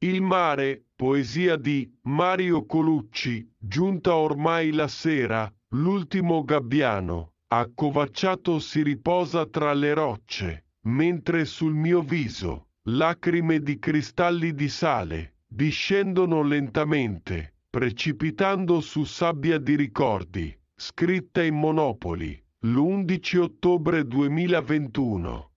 Il mare, poesia di Mario Colucci, giunta ormai la sera, l'ultimo gabbiano, accovacciato si riposa tra le rocce, mentre sul mio viso, lacrime di cristalli di sale, discendono lentamente, precipitando su sabbia di ricordi, scritta in Monopoli, l'11 ottobre 2021.